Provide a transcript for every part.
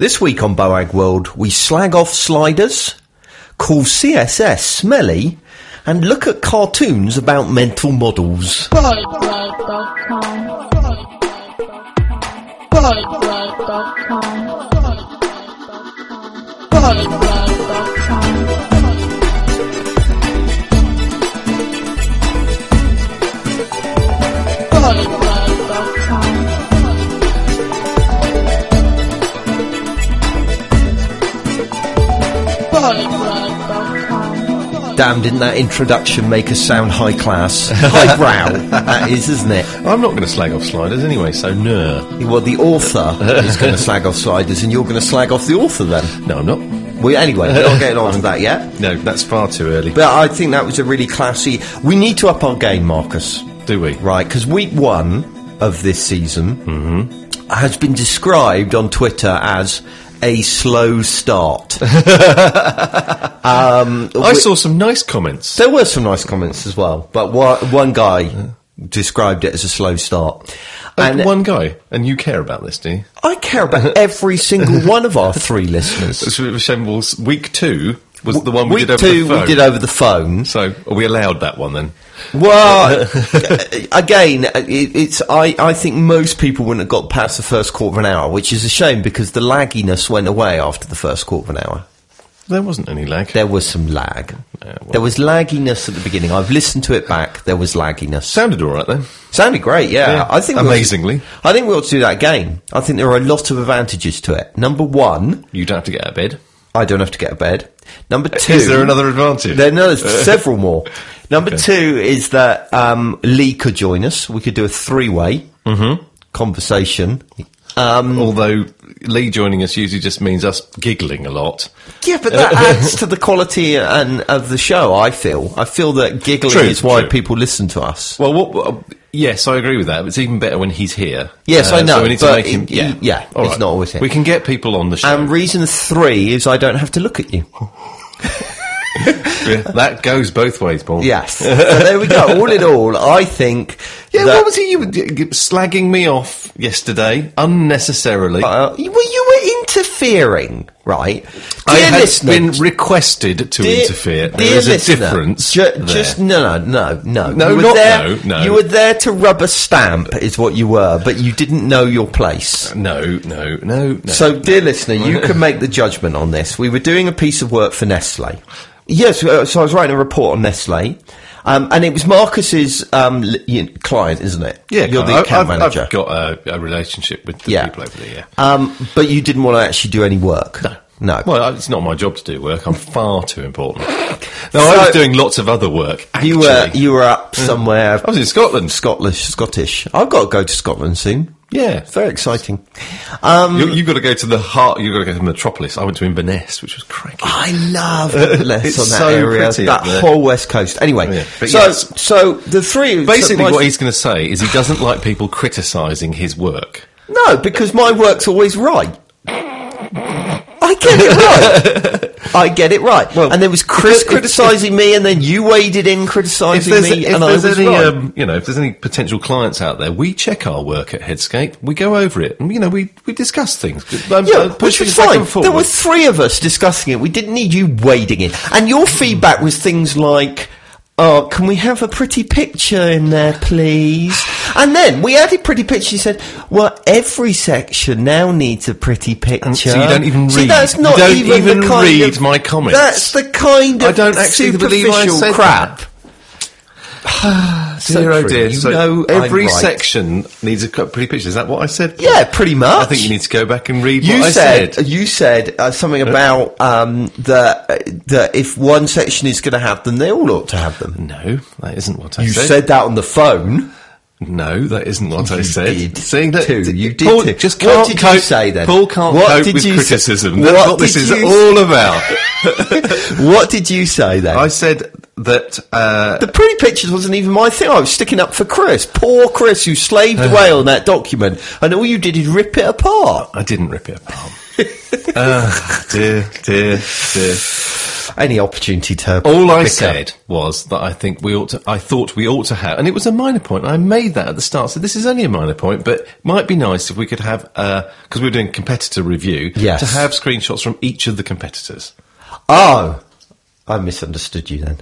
This week on Boagworld, we slag off sliders, call CSS smelly, and look at cartoons about mental models. Damn, didn't that introduction make us sound high class? Highbrow, that is, isn't it? I'm not going to slag off sliders anyway, so no. Well, the author is going to slag off sliders, and you're going to slag off the author then. No, I'm not. Well, anyway, we're not getting on to that yet. No, that's far too early. But I think that was a really classy. We need to up our game, Marcus. Do we? Right, because week one of this season mm-hmm. has been described on Twitter as a slow start. um, I saw some nice comments. there were some nice comments as well, but one, one guy described it as a slow start. And And one guy, and you care about this, do you? I care about every single one of our three listeners. So it resembles week two was the one we did over two, the phone. we did over the phone. so are we allowed that one then? Well, uh, again, uh, it, it's I, I think most people wouldn't have got past the first quarter of an hour, which is a shame because the lagginess went away after the first quarter of an hour. There wasn't any lag. There was some lag. Yeah, well- There was lagginess at the beginning. I've listened to it back. There was lagginess. Sounded all right then. Sounded great, yeah. Yeah, I think we ought to- amazingly. I think we ought to do that again. I think there are a lot of advantages to it. Number one, You don't have to get out of bed. I don't have to get a bed. Number two, Is there another advantage? There, no, there's several more. Number two is that um, Lee could join us. We could do a three-way conversation. Um, Although Lee joining us usually just means us giggling a lot. yeah, but that adds to the quality and of the show. I feel. I feel that giggling True, is why true. people listen to us. Well, what- yes, I agree with that. It's even better when he's here. Yes, uh, I know, So we need to but make him. it- Yeah, yeah, All he's not always here. We can get people on the show. And reason three is I don't have to look at you. Yeah, that goes both ways, Paul. Yes. so there we go. All in all, I think. Yeah, that- what was he you were slagging me off yesterday unnecessarily? Uh, you, well, you were interfering, right? I Dear had listener, been requested to dear- interfere. dear There is a difference. ju-. Just no, no, no, no. No, you were not there, no, no. You were there to rub a stamp, is what you were, but you didn't know your place. no, no, no, no. So, dear listener, you can make the judgment on this. We were doing a piece of work for Nestle. Yes, uh, so I was writing a report on Nestle. Um, and it was Marcus's um, you know, client, isn't it? yeah, you're the account I've, manager. I've got a, a relationship with the yeah. people over there. Yeah. Um, but you didn't want to actually do any work. No, no. Well, it's not my job to do work. I'm far too important. No, I was doing lots of other work. you were you were up somewhere. I was in Scotland. Scottish, Scottish. I've got to go to Scotland soon. Yeah. Very exciting. Um, You, you've got to go to the heart. You've got to go to the metropolis. I went to Inverness, which was cracking. I love It's on that so area, that whole west coast. Anyway, Yeah, so yes. so the three Basically, so what he's going to say is he doesn't like people criticising his work. no, because my work's always right. I get it right. I get it right. Well, and there was Chris criticising me, and then you waded in criticising me, if and I was any, right. um, you know, if there's any potential clients out there, we check our work at Headscape. We go over it, and you know, we, we discuss things. Um, Yeah, uh, which was fine. There were three of us discussing it. We didn't need you wading in. And your feedback was things like, "Oh, can we have a pretty picture in there, please?" And then we added pretty pictures. You said, "Well, every section now needs a pretty picture." so you don't even See, read- that's not you don't even, even the kind read of, my comments. That's the kind of I don't actually believe I superficial said crap. dear, oh dear. So know every right. section needs a pretty picture. Is that what I said? Yeah, pretty much. I think you need to go back and read You what I said, said. you said uh, something about um, that that if one section is going to have them, they all ought to have them. No, that isn't what I You said. You said that on the phone. No, that isn't what I You said. did Seeing that, too. You did Paul too. just What can't did cope, you say then? Paul can't What cope did with you say? criticism. What That's what this is all about. What did you say then? I said that uh, the pretty pictures wasn't even my thing. I was sticking up for Chris, poor Chris, who slaved away on that document, and all you did is rip it apart. I didn't rip it apart. Ah, dear, dear, dear. any opportunity to. All I said was that I think we ought to. I thought we ought to have, and it was a minor point. I made that at the start, so this is only a minor point, but might be nice if we could have because we we're doing competitor review. Yes. to have screenshots from each of the competitors. Oh, I misunderstood you then.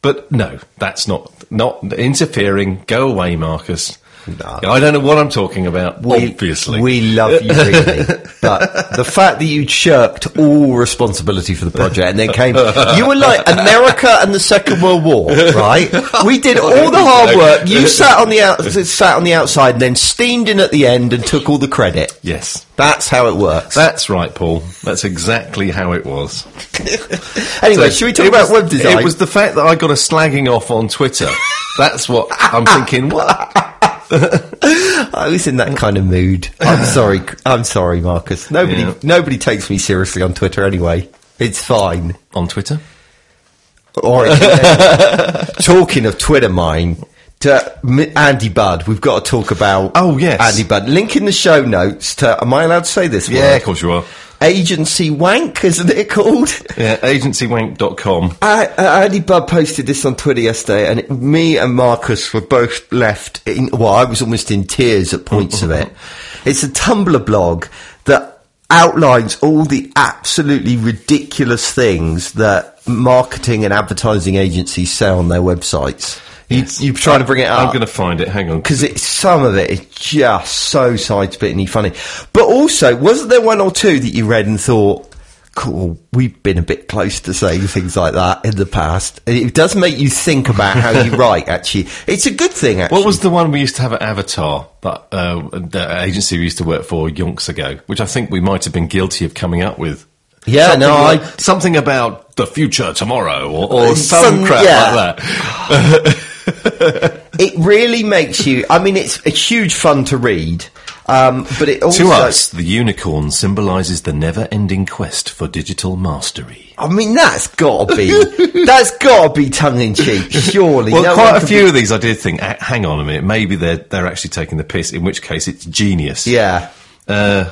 But no, that's not not interfering. Go away, Marcus. No. I don't know what I'm talking about. obviously, we love you really, but the fact that you shirked all responsibility for the project and then came, you were like America and the Second World War, right? We did all the hard work. You sat on the out, sat on the outside, and then steamed in at the end and took all the credit. yes, That's how it works. that's right, Paul. That's exactly how it was. anyway, So should we talk about was- web design? It was the fact that I got a slagging off on Twitter. That's what I'm thinking. What? I was in that kind of mood. I'm sorry. I'm sorry, Marcus. Nobody, Yeah. nobody takes me seriously on Twitter anyway. It's fine. On Twitter? Or talking of Twitter, mine to Andy Budd. We've got to talk about. Oh, yes. Andy Budd. Link in the show notes. To am I allowed to say this? Yeah, word? of course you are. Agency wank, isn't it called? Yeah, agencywank.com. Uh, uh, Andy Budd posted this on Twitter yesterday, and it, me and Marcus were both left in. Well, I was almost in tears at points of it. It's a Tumblr blog that outlines all the absolutely ridiculous things that marketing and advertising agencies say on their websites. You, Yes. You're trying to bring it up I'm going to find it. Hang on. because some of it is just so side-splittingly funny. But also, wasn't there one or two that you read and thought, "Cool, we've been a bit close to saying things like that in the past." It does make you think about how you write. Actually, it's a good thing. Actually, What was the one we used to have at Avatar, that uh, the agency we used to work for yonks ago, which I think we might have been guilty of coming up with? Yeah, something no, like- I- something about the future tomorrow, or, or some, some- crap yeah. like that. It really makes you. I mean, it's a huge fun to read, um, but it also. to us, the unicorn symbolises the never-ending quest for digital mastery. I mean, that's got to be. that's got to be tongue in cheek. Surely, Well, No quite a few be- of these I did think, "Ah, hang on a minute, maybe they're they're actually taking the piss. In which case, it's genius. Yeah. Uh,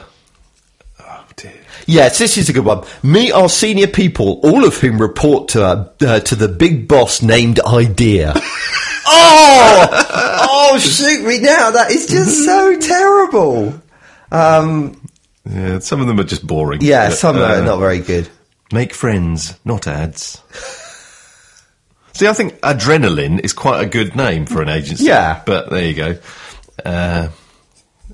oh dear. Yes, this is a good one. Meet our senior people, all of whom report to uh, uh, to the big boss named Idea. oh, oh, shoot me now! That is just so terrible. Um, Yeah, some of them are just boring. yeah, But, some uh, are not very good. Make friends, not ads. See, I think adrenaline is quite a good name for an agency. Yeah. but there you go. Uh,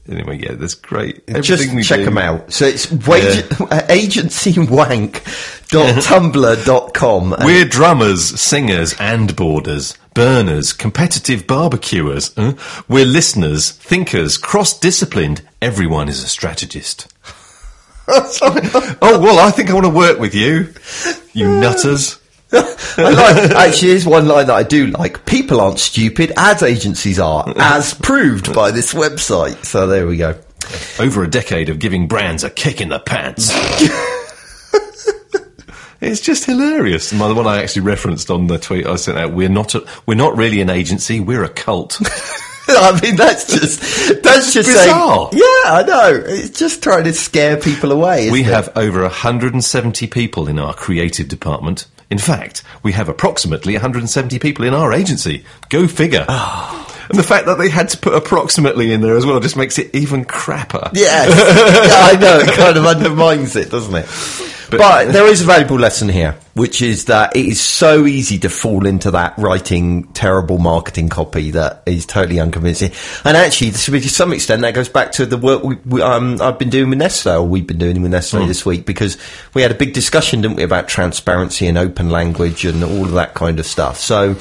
anyway, yeah, that's great. Just Everything we check do- them out. So it's wage, agencywank.tumblr.com. And We're drummers, singers, and boarders, burners, competitive barbecuers. We're listeners, thinkers, cross-disciplined. Everyone is a strategist. oh well, I think I want to work with you, you nutters. I like, actually, here's one line that I do like. People aren't stupid, ads agencies are, as proved by this website. So there we go. Over a decade of giving brands a kick in the pants. It's just hilarious. The one I actually referenced on the tweet I sent out, we're not a, we're not really an agency, we're a cult. I mean, that's just that's just bizarre. saying. Yeah, I know. It's just trying to scare people away. we it? have over 170 people in our creative department. In fact, we have approximately 170 people in our agency. Go figure. Ah. And the fact that they had to put approximately in there as well just makes it even crapper. Yes. yeah, I know. It kind of undermines it, doesn't it? But, there is a valuable lesson here, which is that it is so easy to fall into that writing terrible marketing copy that is totally unconvincing. And actually, to some extent, that goes back to the work we, we, um, I've been doing with Nestle, or we've been doing with Nestle this week, because we had a big discussion, didn't we, about transparency and open language and all of that kind of stuff. So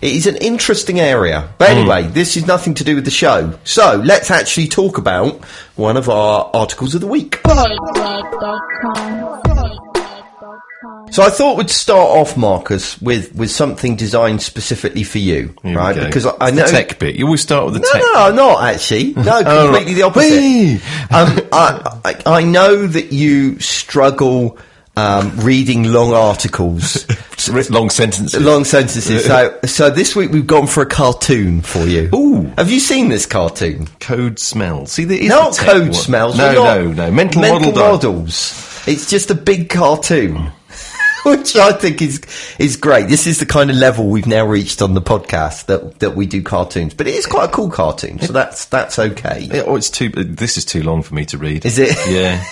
it is an interesting area. But anyway, this is nothing to do with the show. So let's actually talk about one of our articles of the week. So I thought we'd start off, Marcus, with, with something designed specifically for you, Here right? Because I, I The know tech bit. You always start with the no, tech. no, no, not actually. No, Oh, completely the opposite. um, I, I, I know that you struggle um, reading long articles, Long sentences. long sentences. So, so this week we've gone for a cartoon for you. Ooh. have you seen this cartoon? Code smells. See, there is Not the code one. smells. No, no, no. Mental, mental model. models. It's just a big cartoon. Which I think is is great. This is the kind of level we've now reached on the podcast that that we do cartoons, but it is quite a cool cartoon, so that's that's okay. Yeah, oh, it's too. This is too long for me to read. Is it? Yeah.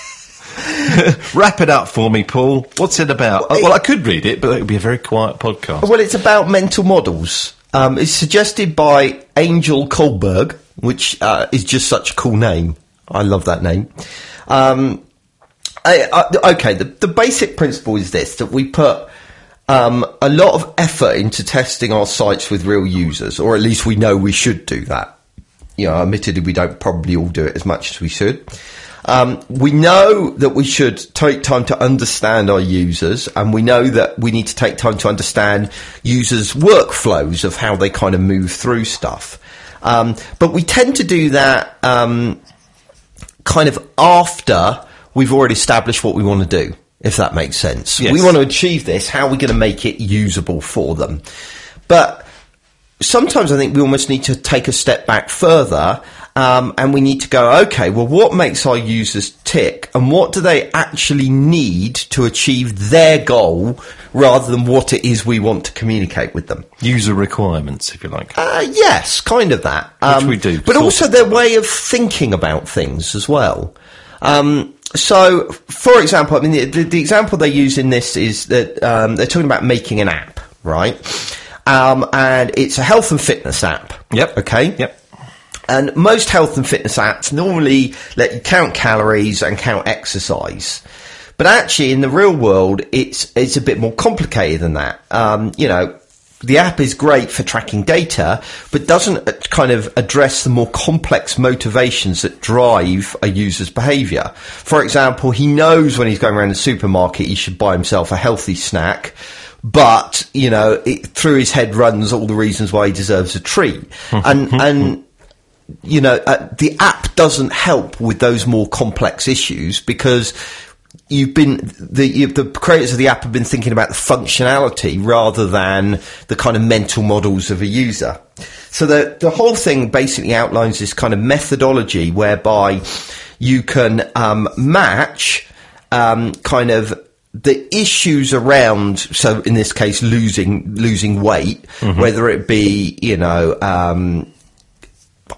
Wrap it up for me, Paul. What's it about? Well, well, I could read it, but it would be a very quiet podcast. Well, it's about mental models. Um, it's suggested by Angel Kohlberg, which uh, is just such a cool name. I love that name. Um, I, okay, the, the basic principle is this that we put um, a lot of effort into testing our sites with real users, or at least we know we should do that. You know, admittedly, we don't probably all do it as much as we should. Um, we know that we should take time to understand our users, and we know that we need to take time to understand users' workflows of how they kind of move through stuff. Um, but we tend to do that um, kind of after we've already established what we want to do, if that makes sense. Yes. We want to achieve this. How are we going to make it usable for them? But sometimes I think we almost need to take a step back further. Um, and we need to go, okay, well, what makes our users tick and what do they actually need to achieve their goal rather than what it is we want to communicate with them? User requirements, if you like. Uh, yes, kind of that. Um, we do, But also their way of thinking about things as well. Um, so, for example, I mean, the, the, the example they use in this is that um, they're talking about making an app, right? Um, and it's a health and fitness app. Yep. Okay. Yep. And most health and fitness apps normally let you count calories and count exercise. But actually, in the real world, it's it's a bit more complicated than that. Um, you know, the app is great for tracking data, but doesn't uh, kind of address the more complex motivations that drive a user's behaviour. For example, he knows when he's going around the supermarket, he should buy himself a healthy snack. But you know, it, through his head runs all the reasons why he deserves a treat, and and you know, uh, the app doesn't help with those more complex issues because you've been the you, the creators of the app have been thinking about the functionality rather than the kind of mental models of a user. So the the whole thing basically outlines this kind of methodology whereby you can um, match um, kind of the issues around so in this case losing losing weight whether it be you know um,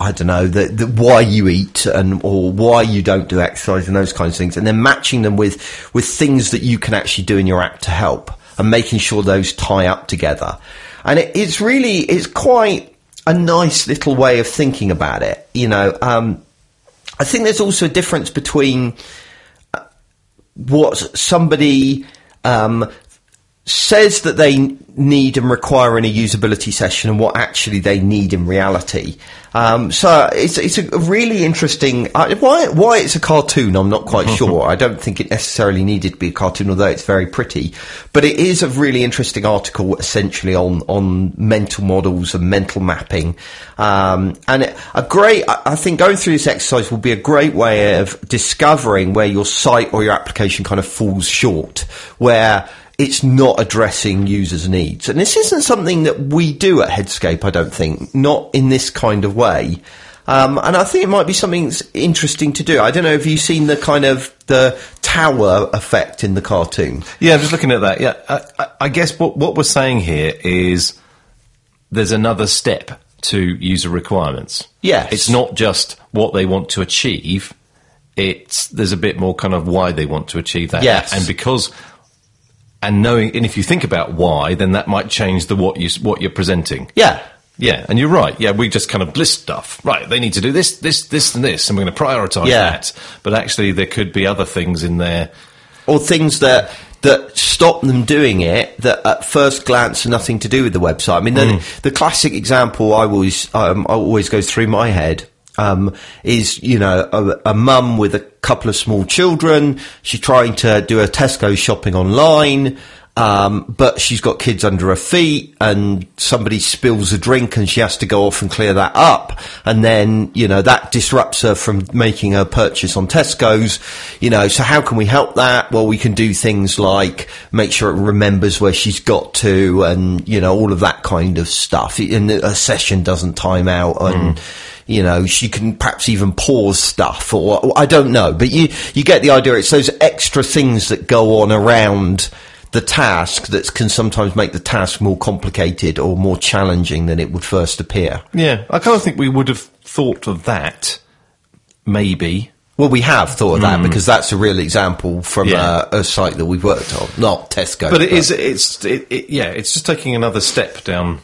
I don't know the, the why you eat and or why you don't do exercise and those kinds of things, and then matching them with with things that you can actually do in your app to help, and making sure those tie up together. And it, it's really it's quite a nice little way of thinking about it. You know, um, I think there's also a difference between uh, what somebody um, says that they need and require in a usability session and what actually they need in reality. Um, so it's it's a really interesting. Uh, why why it's a cartoon? I'm not quite sure. I don't think it necessarily needed to be a cartoon, although it's very pretty. But it is a really interesting article, essentially on on mental models and mental mapping. Um, and it, a great, I I think, going through this exercise will be a great way of discovering where your site or your application kind of falls short, where it's not addressing users' needs. And this isn't something that we do at Headscape, I don't think, not in this kind of way. Um, and I think it might be something that's interesting to do. I don't know if you've seen the kind of the tower effect in the cartoon. Yeah, I'm just looking at that. Yeah, I, I, guess what what we're saying here is there's another step to user requirements. Yes. it's not just what they want to achieve. It's there's a bit more kind of why they want to achieve that. Yes. and because and knowing, and if you think about why, then that might change the what you what you're presenting. Yeah. Yeah, and you're right. Yeah, we just kind of list stuff. Right, they need to do this, this, this, and this, and we're going to prioritise Yeah. that. But actually, there could be other things in there. or things that that stop them doing it that at first glance are nothing to do with the website. I mean, the, the classic example I always um, always goes through my head um, is you know a, a mum with a couple of small children. She's trying to do her Tesco shopping online. Um, but she's got kids under her feet and somebody spills a drink and she has to go off and clear that up. And then, you know, that disrupts her from making her purchase on Tesco's, you know, so how can we help that? Well, we can do things like make sure it remembers where she's got to and, you know, all of that kind of stuff. And a session doesn't time out and, you know, she can perhaps even pause stuff or, or I don't know, but you, you get the idea. It's those extra things that go on around the task that can sometimes make the task more complicated or more challenging than it would first appear. Yeah, I kind of think we would have thought of that, maybe. Well, we have thought of that hmm. because that's a real example from. Yeah. a, a site that we've worked on, not Tesco. But it is, it's, it, it, yeah, it's just taking another step down.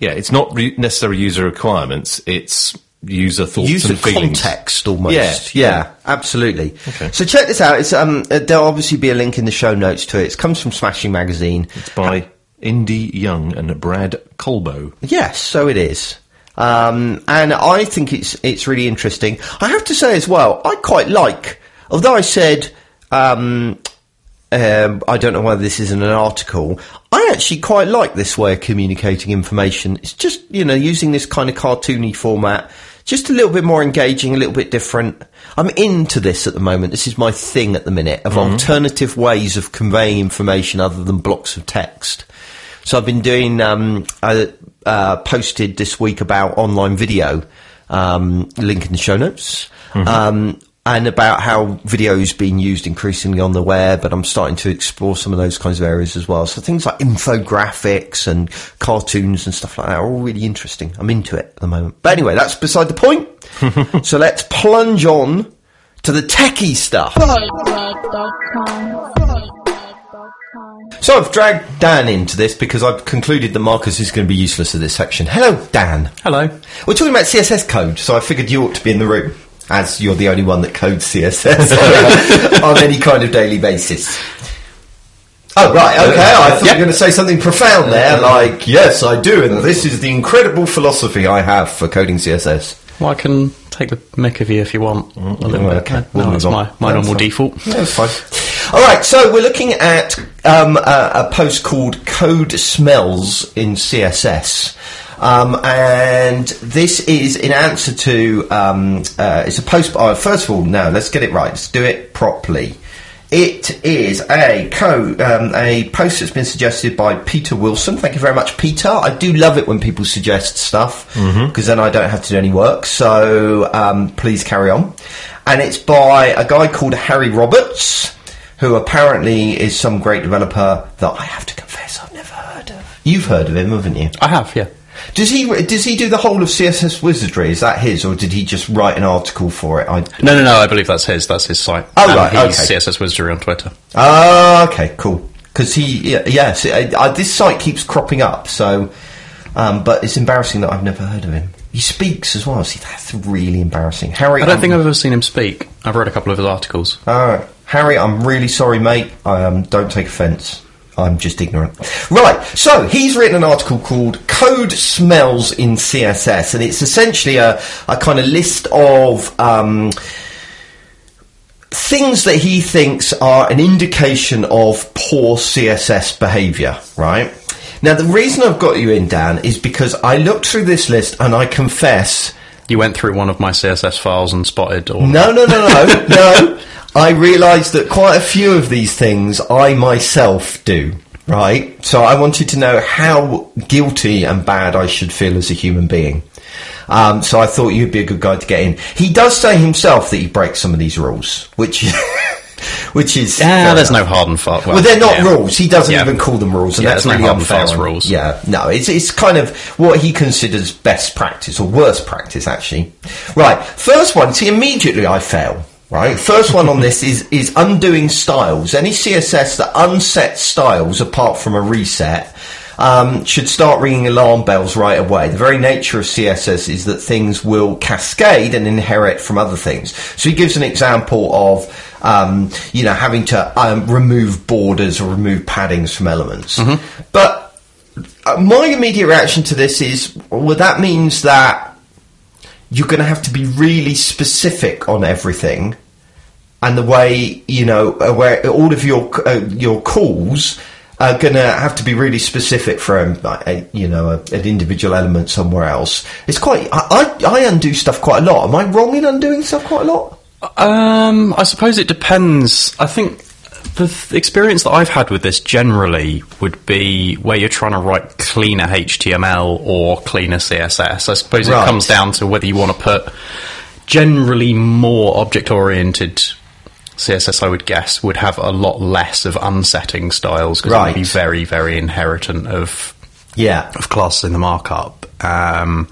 Yeah, it's not re- necessarily user requirements, it's user thoughts user and feelings. context almost. Yeah, yeah, yeah. absolutely. Okay. So check this out. It's um, uh, there'll obviously be a link in the show notes to it. It comes from Smashing Magazine. It's by Indi Young and Brad Colbow. Yes, so it is. Um, and I think it's it's really interesting. I have to say as well, I quite like. Although I said um, um, I don't know whether this is in an article. I actually quite like this way of communicating information. It's just you know using this kind of cartoony format, just a little bit more engaging, a little bit different. I'm into this at the moment. This is my thing at the minute of alternative ways of conveying information other than blocks of text. So I've been doing. Um, I uh, posted this week about online video. Um, link in the show notes. Um, and about how video is being used increasingly on the web, and I'm starting to explore some of those kinds of areas as well. So things like infographics and cartoons and stuff like that are all really interesting. I'm into it at the moment. But anyway, that's beside the point. so let's plunge on to the techie stuff. So I've dragged Dan into this because I've concluded that Marcus is going to be useless at this section. Hello, Dan. Hello. We're talking about CSS code, so I figured you ought to be in the room, as you're the only one that codes CSS on any kind of daily basis. Oh, right, okay. I thought you were going to say something profound there, uh, like, yes, I do, and this is the incredible philosophy I have for coding CSS. Well, I can take the mick of you if you want. a little well, bit. okay. Uh, no, We'll that's my, my That's normal fine. default. Yeah, that's fine. All right, so we're looking at um, a, a post called Code Smells in CSS. Um, and this is in answer to, um, uh, it's a post, oh, first of all, no, let's get it right, let's do it properly. It is a code, um, a post that's been suggested by Peter Wilson. Thank you very much, Peter. I do love it when people suggest stuff because then I don't have to do any work. So um, please carry on. And it's by a guy called Harry Roberts, who apparently is some great developer that I have to confess I've never heard of. You've heard of him, haven't you? I have, yeah. Does he does he do the whole of CSS Wizardry? Is that his, or did he just write an article for it? I, No, no, no. I believe that's his. That's his site. Oh, And right, He's okay. CSS Wizardry on Twitter. Ah, okay, cool. Because he, yeah, yes, I, I, this site keeps cropping up. So, um, but it's embarrassing that I've never heard of him. He speaks as well. See, that's really embarrassing. Harry, I don't I'm- think I've ever seen him speak. I've read a couple of his articles. All right, Harry, I'm really sorry, mate. Um, don't take offence. I'm just ignorant. Right, so he's written an article called Code Smells in CSS, and it's essentially a, a kind of list of um, things that he thinks are an indication of poor CSS behaviour, right? Now, the reason I've got you in, Dan, is because I looked through this list and I confess You went through one of my CSS files and spotted all. no, no, no, no, no. I realised that quite a few of these things I myself do, right? So I wanted to know how guilty and bad I should feel as a human being. Um, so I thought you'd be a good guy to get in. He does say himself that he breaks some of these rules, which, which is Yeah, there's enough. no hard and fast. Well, they're not yeah. rules. He doesn't Yeah. even call them rules, and Yeah, that's no really hard and unfair. fast on- rules. Yeah, no, it's it's kind of what he considers best practice or worst practice, actually. Right, first one. See, immediately I fail. Right, first one on this is is undoing styles. Any CSS that unsets styles apart from a reset. Um, should start ringing alarm bells right away. The very nature of CSS is that things will cascade and inherit from other things. So he gives an example of, um, you know, having to um, remove borders or remove paddings from elements. But uh, my immediate reaction to this is, well, that means that you're going to have to be really specific on everything, and the way you know uh, where all of your uh, your calls are going to have to be really specific for um, a, you know a, an individual element somewhere else. It's quite. I, I I undo stuff quite a lot. Am I wrong in undoing stuff quite a lot? Um, I suppose it depends. I think the th- experience that I've had with this generally would be where you're trying to write cleaner HTML or cleaner CSS. I suppose Right. it comes down to whether you want to put generally more object oriented CSS, I would guess, would have a lot less of unsetting styles because it would be very, very inheritant of Yeah. of classes in the markup. Um,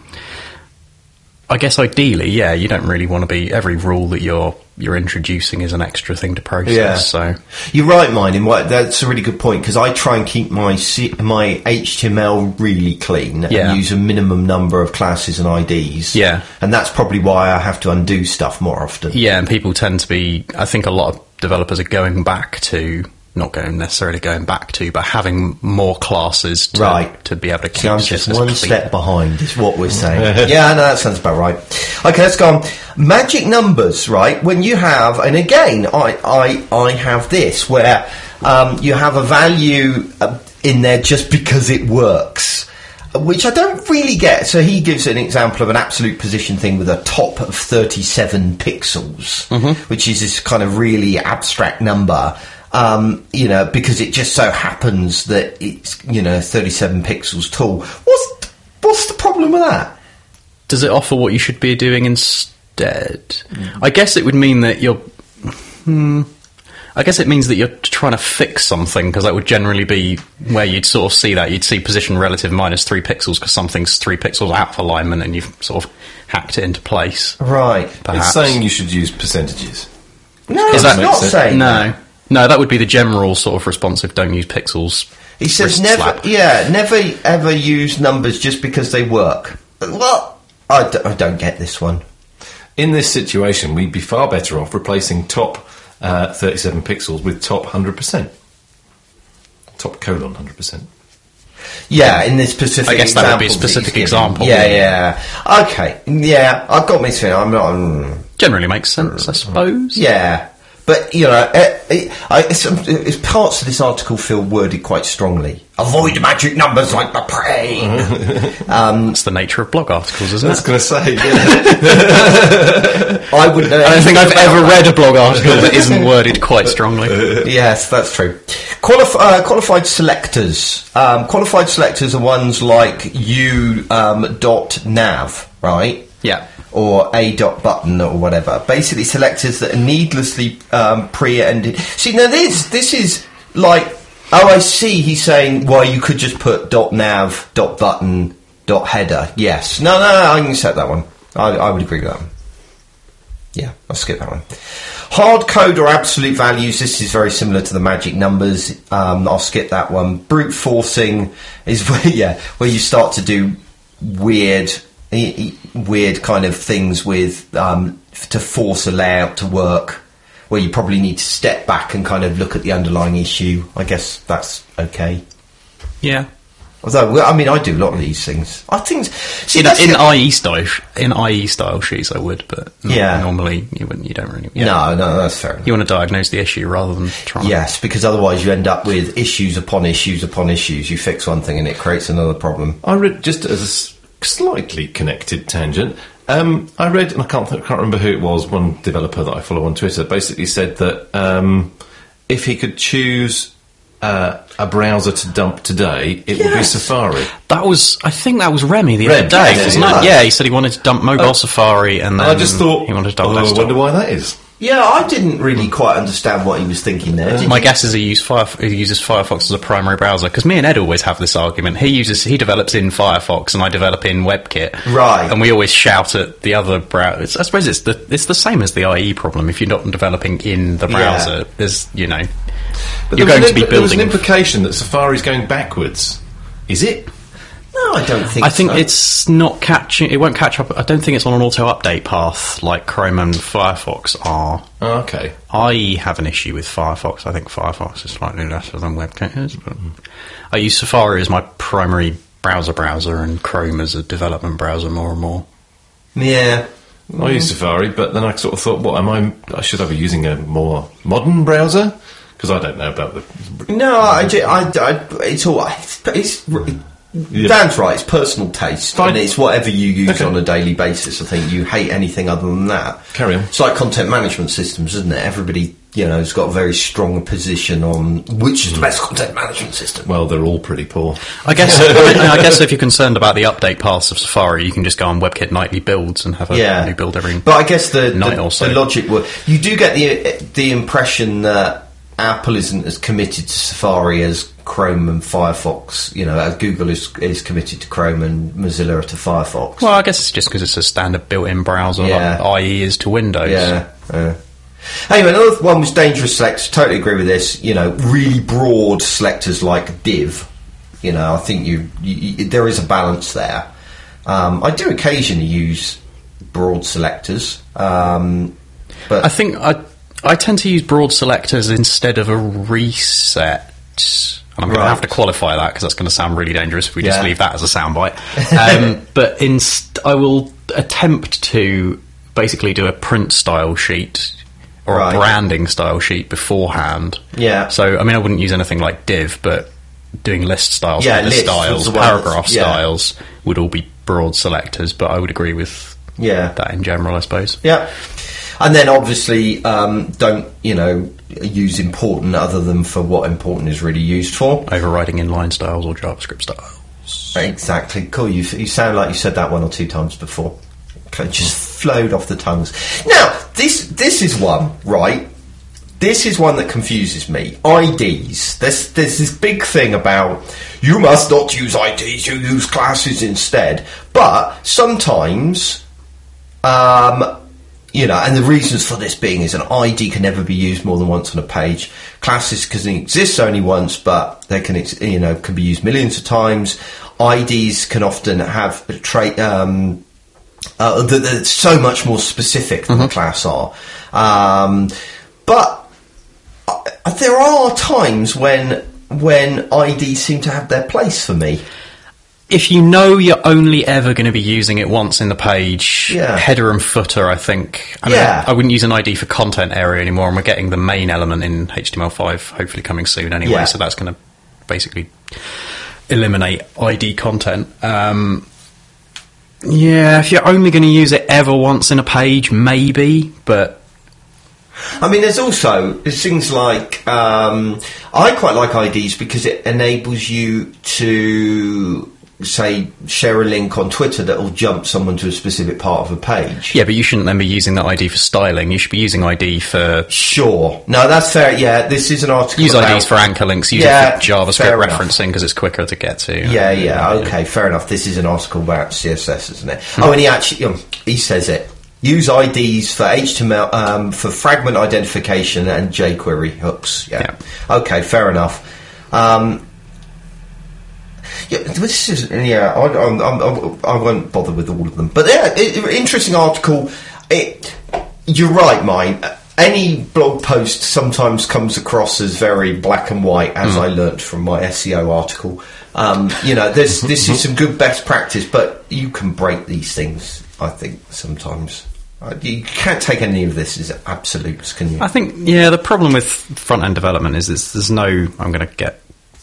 I guess ideally, yeah, you don't really want to be every rule that you're you're introducing is an extra thing to process. Yeah. So You're right, mine. In what that's a really good point because I try and keep my C- my HTML really clean Yeah. and use a minimum number of classes and IDs. Yeah. and that's probably why I have to undo stuff more often. yeah, and people tend to be. I think a lot of developers are going back to not going necessarily going back to, but having more classes to, Right. to be able to keep See, I'm just one step behind, is what we're saying. yeah, no, that sounds about right. Okay, let's go on. Magic numbers, right? When you have, and again, I, I, I have this where um, you have a value uh, in there just because it works. Which I don't really get. So he gives an example of an absolute position thing with a top of 37 pixels, which is this kind of really abstract number. Um, you know, because it just so happens that it's, you know, 37 pixels tall. What's, what's the problem with that? Does it offer what you should be doing instead? I guess it would mean that you're. Hmm, I guess it means that you're trying to fix something because that would generally be where you'd sort of see that. You'd see position relative minus three pixels because something's three pixels out of alignment and you've sort of hacked it into place. Right. Perhaps. It's saying you should use percentages. No, it's not sense. saying that. No. No, that would be the general sort of responsive don't use pixels. He says never, slap. yeah, never ever use numbers just because they work. Well, I, d- I don't get this one. In this situation, we'd be far better off replacing top uh, 37 pixels with top 100%. Top colon 100%. Yeah, in this specific I guess that would be a specific example. Yeah, yeah. Okay, yeah, I've got me feeling. I'm not. mm, Generally makes sense, I suppose. yeah, but you know, it, it, I, it's, it's parts of this article feel worded quite strongly. Avoid magic numbers like the prey. That's the nature of blog articles, isn't I was it? going to say, yeah. I wouldn't. I don't think I've ever read a blog article that isn't worded quite strongly. Yes, that's true. Qualif- uh, qualified selectors. Um, qualified selectors are ones like u um, dot nav, right? Yeah. Or a dot button or whatever. Basically, selectors that are needlessly um, pre-ended. See, now this this is like. Oh, I see. He's saying, well, you could just put dot nav, dot button, dot header. Yes. No, no, no. I can accept that one. I, I would agree with that one. Yeah, I'll skip that one. Hard code or absolute values. This is very similar to the magic numbers. Um, I'll skip that one. Brute forcing is where, yeah, where you start to do weird, weird kind of things with um, to force a layout to work. Where you probably need to step back and kind of look at the underlying issue. I guess that's okay. Yeah. Although, I mean, I do a lot of these things. I think. See, In, that's in the- IE style, in IE style sheets, I would, but not- Yeah. normally you wouldn't. You don't really. Yeah. No, no, that's fair enough. You want to diagnose the issue rather than try. Yes, because otherwise you end up with issues upon issues upon issues. You fix one thing and it creates another problem. I read just a s- slightly connected tangent. Um, I read, and I can't th- can't remember who it was. One developer that I follow on Twitter basically said that um, if he could choose uh, a browser to dump today, it would be Safari. That was, I think that was Remy the Rem, other day, yeah, wasn't yeah. it? Yeah, he said he wanted to dump mobile Safari, and then I just thought, he wanted to dump oh, I wonder why that is. Yeah, I didn't really quite understand what he was thinking there. My guess is he, he uses Firefox as a primary browser because me and Ed always have this argument. He uses he develops in Firefox and I develop in WebKit, Right. And we always shout at the other browser. I suppose it's the it's the same as the IE problem. If you're not developing in the Yeah. browser, there's you know But you're going was to be building. There was an implication that Safari's going backwards. Is it? No, I don't think. I think so. it's not catching. It won't catch up. I don't think it's on an auto update path like Chrome and Firefox are. Oh, okay. I have an issue with Firefox. I think Firefox is slightly lesser than WebKit is, but um, I use Safari as my primary browser browser and Chrome as a development browser more and more. Yeah. I use mm. Safari, but then I sort of thought, what am I? I should I be using a more modern browser? Because I don't know about the. No, I, ju- I, I- it's all. It's, it's Yeah. Dan's right. It's personal taste, Fine. and it's whatever you use Okay. on a daily basis. I think you hate anything other than that. Carry on. It's like content management systems, isn't it? Everybody you know, has got a very strong position on which is the hmm. best content management system. Well, they're all pretty poor. I guess I, I guess if you're concerned about the update paths of Safari, you can just go on WebKit nightly builds and have a yeah, new build every. But I guess the night the, or so. the logic would you do get the the impression that Apple isn't as committed to Safari as Chrome and Firefox. You know, as Google is is committed to Chrome and Mozilla to Firefox. well, I guess it's just because it's a standard built-in browser, Yeah. like IE is to Windows. Yeah. yeah. Anyway, another one was dangerous selectors. Totally agree with this. You know, really broad selectors like div. You know, I think you, you, you there is a balance there. Um, I do occasionally use broad selectors, um, but I think I I tend to use broad selectors instead of a reset. And I'm going Right. to have to qualify that because that's going to sound really dangerous if we just leave that as a soundbite. Um, but inst- I will attempt to basically do a print style sheet or Right. a branding style sheet beforehand. Yeah. So I mean, I wouldn't use anything like div, but doing list styles, Yeah, was styles, the one that's- paragraph yeah. styles would all be broad selectors. But I would agree with yeah, that in general, I suppose. Yeah. And then obviously um, don't, you know, use important other than for what important is really used for. Overriding inline styles or JavaScript styles. Exactly. Cool. You, you sound like you said that one or two times before. Okay, Just flowed off the tongues. Now, this this is one, right? This is one that confuses me. IDs. There's there's this big thing about you must not use IDs, you use classes instead. But sometimes um, you know, and the reasons for this being is an ID can never be used more than once on a page. Classes can exist only once, but they can, you know, can be used millions of times. IDs can often have a trait, um, uh, that that it's so much more specific than the class are. Um, but uh, there are times when when IDs seem to have their place for me. If you know you're only ever going to be using it once in the page, Yeah. header and footer, I think. I mean, Yeah. I wouldn't use an ID for content area anymore, and we're getting the main element in HTML5 hopefully coming soon anyway, Yeah. so that's going to basically eliminate ID content. Um, yeah, if you're only going to use it ever once in a page, maybe, but I mean, there's also there's things like um, I quite like IDs because it enables you to say share a link on Twitter that will jump someone to a specific part of a page. yeah, but you shouldn't then be using that ID for styling. You should be using ID for Sure. No, that's fair. Yeah, this is an article. use about- IDs for anchor links, use Yeah, it for JavaScript referencing because it's quicker to get to. Yeah, yeah, okay, fair enough. This is an article about CSS, isn't it? Oh, and he actually um, he says it. Use IDs for HTML um, for fragment identification and jQuery hooks. Yeah. Okay, fair enough. Um, yeah, this is yeah. I, I'm, I'm, I'm, won't bother with all of them, but yeah, it, interesting article. It, you're right, mine. Any blog post sometimes comes across as very black and white, as I learnt from my SEO article. Um, you know, there's this is some good best practice, but you can break these things. I think sometimes uh, you can't take any of this as absolutes, can you? I think yeah. The problem with front end development is there's no. I'm going to get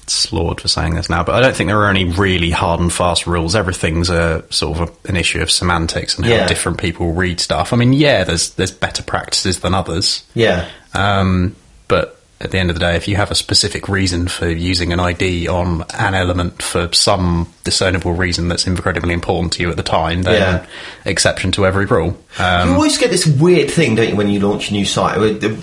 slaughtered for saying this now, but I don't think there are any really hard and fast rules. Everything's a sort of a, an issue of semantics and how Yeah. different people read stuff. I mean, yeah, there's there's better practices than others, yeah, um, but at the end of the day, if you have a specific reason for using an ID on an element for some discernible reason that's incredibly important to you at the time, then Yeah. exception to every rule. Um, you always get this weird thing, don't you, when you launch a new site?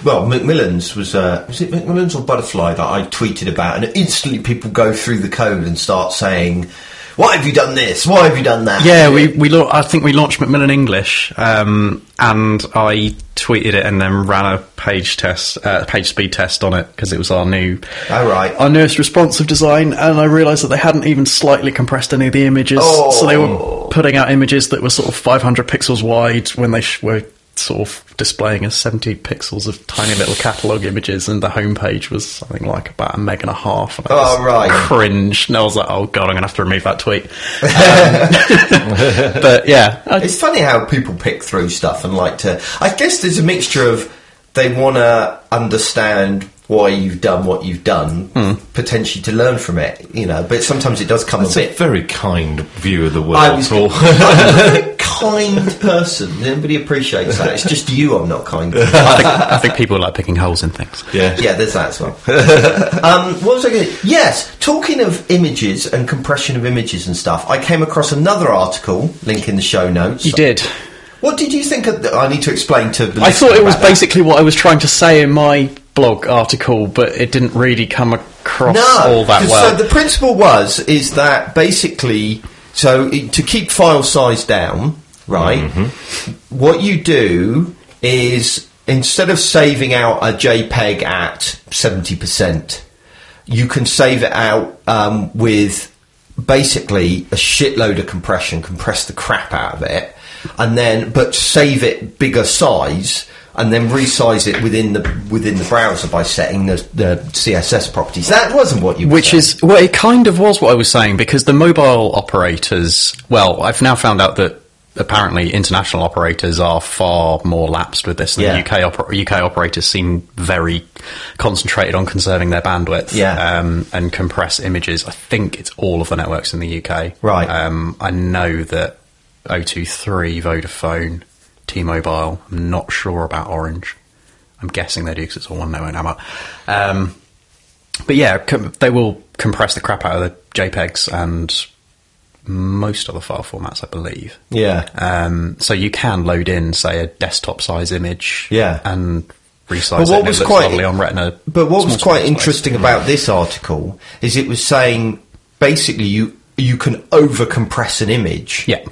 Well, Macmillan's was uh, was it Macmillan's or Butterfly that I tweeted about, and instantly people go through the code and start saying, "Why have you done this? Why have you done that?" Yeah, we we lau- I think we launched Macmillan English, um, and I tweeted it and then ran a page test, uh, page speed test on it because it was our new, Oh, right. our newest responsive design, and I realised that they hadn't even slightly compressed any of the images, so they Oh. were putting out images that were sort of 500 pixels wide when they sh- were sort of displaying as 70 pixels of tiny little catalogue images, and the homepage was something like about a meg and a half. And Oh, right. cringed, and I was like, "Oh god, I'm going to have to remove that tweet." Um, but yeah, I, It's funny how people pick through stuff and like to. I guess there's a mixture of they want to understand why you've done what you've done, Hmm. potentially to learn from it, you know. But sometimes it does come It's a a bit. very kind view of the I world, was Paul. I'm kind kind person. Nobody appreciates that. It's just you I'm not kind. I think, I think people like picking holes in things. Yeah. Yeah, there's that as well. um, what was I going. Yes, talking of images and compression of images and stuff, I came across another article, link in the show notes. You did. What did you think of... The, I need to explain to the I thought it was that. basically what I was trying to say in my blog article, but it didn't really come across all that well. So the principle was is that basically, so to keep file size down, right? What you do is instead of saving out a JPEG at seventy percent, you can save it out um, with basically a shitload of compression, compress the crap out of it, and then but save it bigger size. And then resize it within the within the browser by setting the, the CSS properties. That wasn't what you. Which saying. is, well, it kind of was what I was saying because the mobile operators, well, I've now found out that apparently international operators are far more lapsed with this than Yeah. UK, oper- UK operators seem very concentrated on conserving their bandwidth Yeah. um, and compress images. I think it's all of the networks in the UK. Right. Um, I know that 023, Vodafone, T-Mobile, I'm not sure about Orange. I'm guessing they do because it's all one network now. Um, but yeah, com- they will compress the crap out of the JPEGs and most other file formats, I believe. Yeah. Um, so you can load in, say, a desktop size image. Yeah. And resize But what and was it quite- lovely on Retina. But what was quite interesting about this article is it was saying basically you you can over compress an image. Yeah.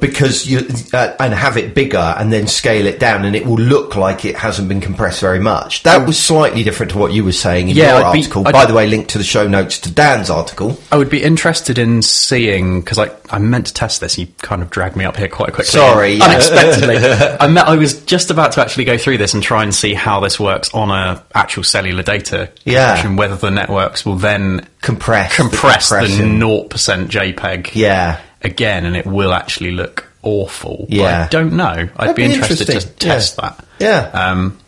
Because you uh, and have it bigger and then scale it down and it will look like it hasn't been compressed very much. That was slightly different to what you were saying in Yeah, your I'd article. I'd- By the way, link to the show notes to Dan's article. I would be interested in seeing because I, I meant to test this. You kind of dragged me up here quite quickly. Sorry, yeah. unexpectedly. I met, I was just about to actually go through this and try and see how this works on a actual cellular data Yeah. connection, Whether the networks will then Compress. compress the naught percent JPEG Yeah. Again, and it will actually look awful. But Yeah. I don't know. I'd That'd be be interested to test Yeah. that. Yeah. Um,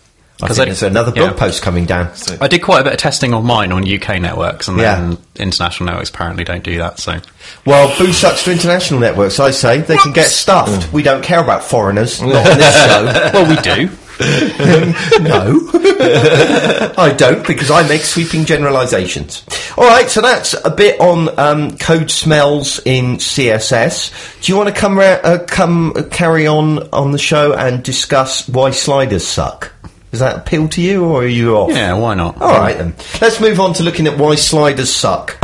I 'cause think there's another blog yeah. post coming down. I did quite a bit of testing on mine on UK networks, and Yeah. then international networks apparently don't do that. So Well, boo sucks to international networks, I say. They can get stuffed. We don't care about foreigners, not on this show. well, we do. No. I don't, because I make sweeping generalisations. Alright, so that's a bit on um, code smells in CSS. Do you want to come, ra- uh, come uh, carry on on the show and discuss why sliders suck? Does that appeal to you, or are you off? Yeah, why not? Alright then. Let's move on to looking at why sliders suck.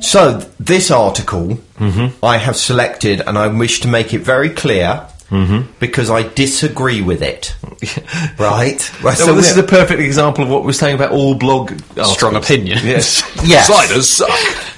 Buzzword.com. Buzzword.com. So, this article mm-hmm. I have selected and I wish to make it very clear mm-hmm. because I disagree with it. right? Right, So this is a perfect example of what we're saying about all blog Strong articles. opinion. Yes. Yes. Sliders suck.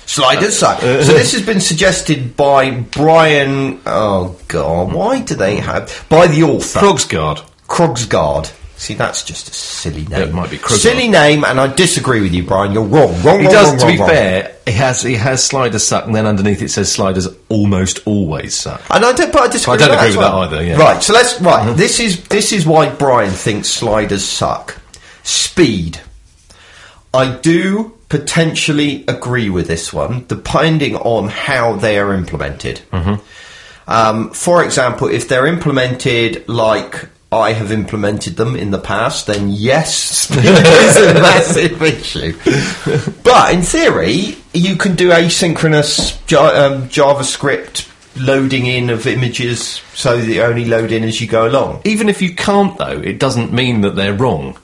Sliders uh, suck. Uh, so uh. this has been suggested by Brian. Oh God, why do they have by the author Krogsgard. Krogsgard? See, that's just a silly name. it might be Krogsgard. silly name, and I disagree with you, Brian. You're wrong. Wrong. He wrong, does. wrong, to be wrong. fair, he has he has sliders suck, and then underneath it says sliders almost always suck. And I don't, but I disagree. I don't with agree with well. that either, yeah. Right. So let's. Right. This is this is why Brian thinks sliders suck. Speed. I do potentially agree with this one, depending on how they are implemented. Um, for example, if they're implemented like I have implemented them in the past, then yes, speed is a massive issue. But in theory, you can do asynchronous um, JavaScript loading in of images so that you only load in as you go along. Even if you can't, though, it doesn't mean that they're wrong.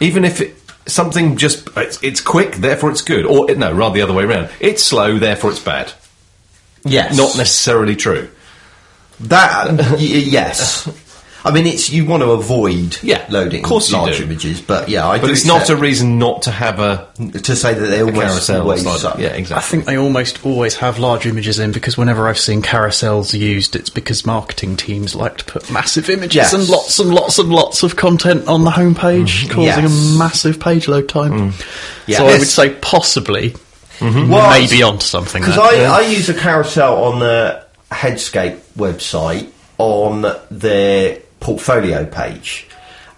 Even if it, something just it's, it's quick, therefore it's good, or no, rather the other way around. It's slow, therefore it's bad. Yes, Not necessarily true. that. y- yes. I mean, it's you want to avoid Yeah, loading of course large do. images, but yeah, I But do it's not a reason not to have a, to say that they a almost carousel. always slider. suck. Yeah, I think they almost always have large images in because whenever I've seen carousels used, it's because marketing teams like to put massive images Yes. and lots and lots and lots of content on the homepage, mm. causing Yes. a massive page load time. Mm. Yeah. So I would say possibly, mm-hmm. Well, maybe onto something Because there. I, I use a carousel on the Headscape website on their portfolio page.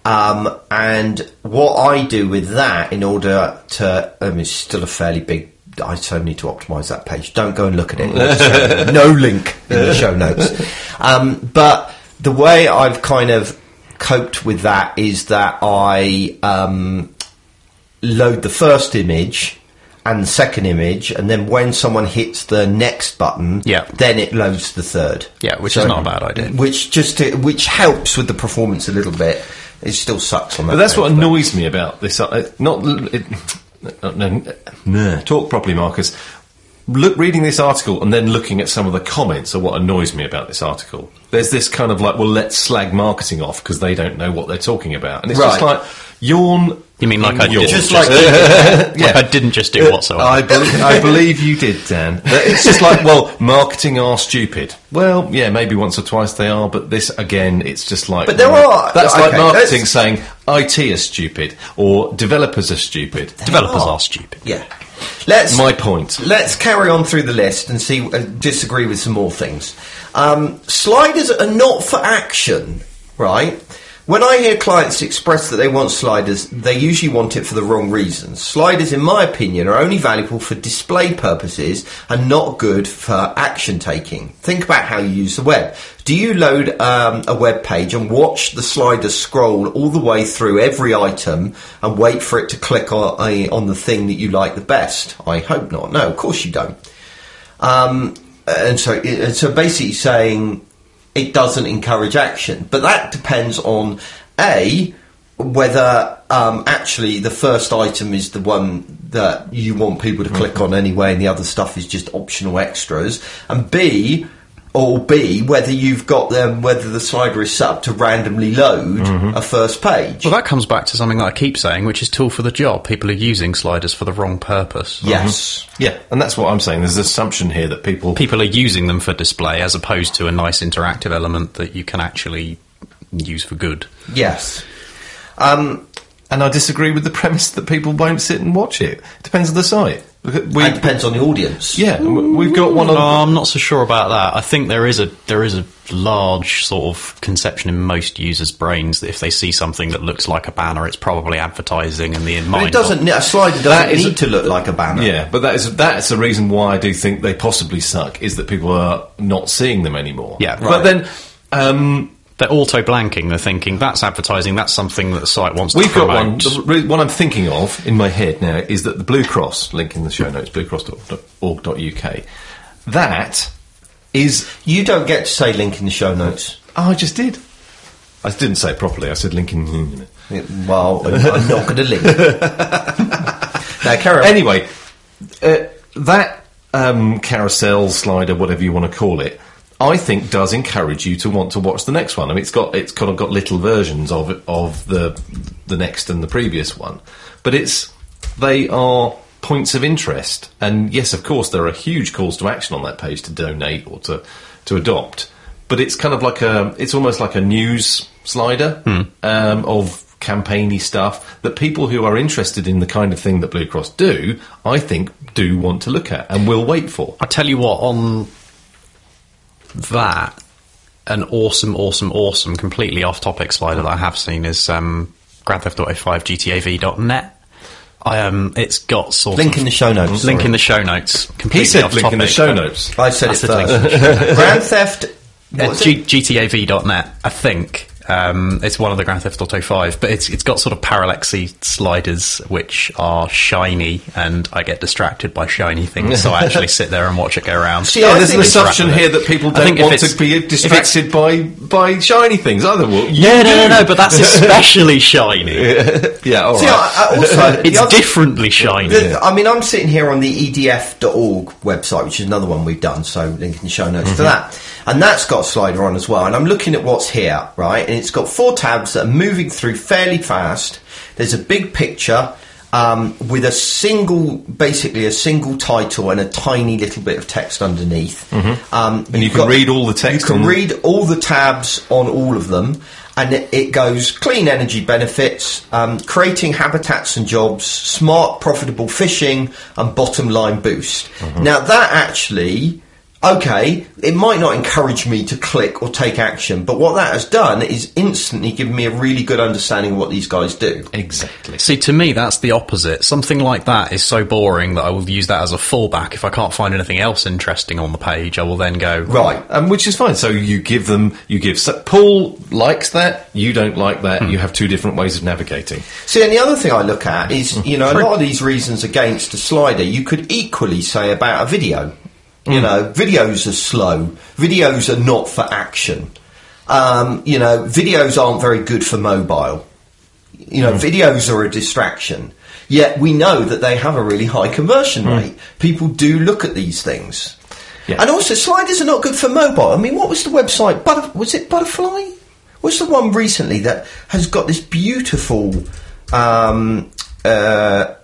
Um, and what I do with that in order to, I mean, it's still a fairly big I so need to optimise that page. Don't go and look at it. no link in the show notes. Um, but the way I've kind of coped with that is that I um, load the first image and the second image, and then when someone hits the next button, Yeah. then it loads the third. Yeah, which is not a bad idea. Which just which helps with the performance a little bit. It still sucks on that. But that's what annoys me about this. Uh, not it, uh, no, no, talk properly, Marcus. Look, reading this article and then looking at some of the comments are what annoys me about this article. There's this kind of like, well, let's slag marketing off because they don't know what they're talking about, and it's just like yawn. You mean like I yawn. did Just just like like I didn't just do whatsoever. I believe, I believe you did, Dan. It's just like, well, marketing are stupid. Well, yeah, maybe once or twice they are, but this again, it's just like. But there well, are- That's like marketing let's- saying IT is stupid or developers are stupid. Developers are. are stupid. Yeah. Let's My point. Let's carry on through the list and see uh, disagree with some more things. Um, sliders are not for action, right? When I hear clients express that they want sliders, they usually want it for the wrong reasons. Sliders, in my opinion, are only valuable for display purposes and not good for action taking. Think about how you use the web. Do you load um, a web page and watch the slider scroll all the way through every item and wait for it to click on, on the thing that you like the best? I hope not. No, of course you don't. Um, and so, and so basically saying it doesn't encourage action, but that depends on a whether um, actually the first item is the one that you want people to click on anyway, and the other stuff is just optional extras, and b or B, whether you've got them, whether the slider is set up to randomly load a first page. Well, that comes back to something that I keep saying, which is tool for the job. People are using sliders for the wrong purpose. yes. Yeah, and that's what I'm saying. There's an assumption here that people. People are using them for display as opposed to a nice interactive element that you can actually use for good. Yes. Um, And I disagree with the premise that people won't sit and watch it. Depends on the site. Look at- We, it depends on the audience. yeah, we've got one Oh, on. I'm not so sure about that. I think there is a there is a large sort of conception in most users' brains that if they see something that looks like a banner, it's probably advertising, and the in But mind. it doesn't. A slide doesn't That is- need to look like a banner. Yeah, but that is that's the reason why I do think they possibly suck is that people are not seeing them anymore. Yeah. but then um, They're auto blanking. They're thinking that's advertising. That's something that the site wants we've to got one. promote. The re- one I'm thinking of in my head now is that the Blue Cross link in the show notes, bluecross.org.uk. That is. You don't get to say link in the show notes. Oh, I just did. I didn't say it properly. I said link in. Well, I'm I'm not going to link. now, carry on. Anyway, uh, that um, carousel slider, whatever you want to call it, I think does encourage you to want to watch the next one. I mean, it's got it's kind of got little versions of of the the next and the previous one, but it's they are points of interest. And yes, of course, there are huge calls to action on that page to donate or to to adopt. But it's kind of like a it's almost like a news slider um, of campaigny stuff that people who are interested in the kind of thing that Blue Cross do, I think, do want to look at and will wait for. I tell you what, on that, an awesome, awesome, awesome, completely off-topic slider that I have seen is um, Grand Theft Auto 5 GTAV.net. I, um, it's got sort Link of in the show notes. link sorry. in the show notes. Completely He said off link in the show notes. I said That's it link first. in the show notes. Grand Theft. Uh, what's G- it? GTAV.net, I think. Um, it's one of the Grand Theft Auto 5, but it's it's got sort of parallaxy sliders which are shiny, and I get distracted by shiny things, so I actually sit there and watch it go around. See, Yeah, I there's an assumption here that people don't want to be distracted by by shiny things. Either will. Yeah, no, no, no, but that's especially shiny. yeah, all right. See, I, I also, It's other- differently shiny. The, I mean, I'm sitting here on the EDF.org website, which is another one we've done, so link in the show notes Mm-hmm. for that. And that's got a slider on as well. And I'm looking at what's here, right? And it's got four tabs that are moving through fairly fast. There's a big picture um, with a single, basically a single title and a tiny little bit of text underneath. Um, Mm-hmm. And you can read all the text You can read all the tabs on all of them. And it, it goes clean energy benefits, um, creating habitats and jobs, smart profitable fishing, and bottom line boost. Now that actually okay, it might not encourage me to click or take action, but what that has done is instantly given me a really good understanding of what these guys do. Exactly. See, to me, that's the opposite. Something like that is so boring that I will use that as a fallback. If I can't find anything else interesting on the page, I will then go, Right. Um, which is fine. So you give them, you give. So Paul likes that. You don't like that. You have two different ways of navigating. See, and the other thing I look at is, you know, a lot of these reasons against a slider, you could equally say about a video. You know, videos are slow. Videos are not for action. Um, you know, videos aren't very good for mobile. You know, videos are a distraction. Yet we know that they have a really high conversion rate. People do look at these things. Yeah. And also, sliders are not good for mobile. I mean, what was the website? Butter- was it Butterfly? What's the one recently that has got this beautiful um, uh,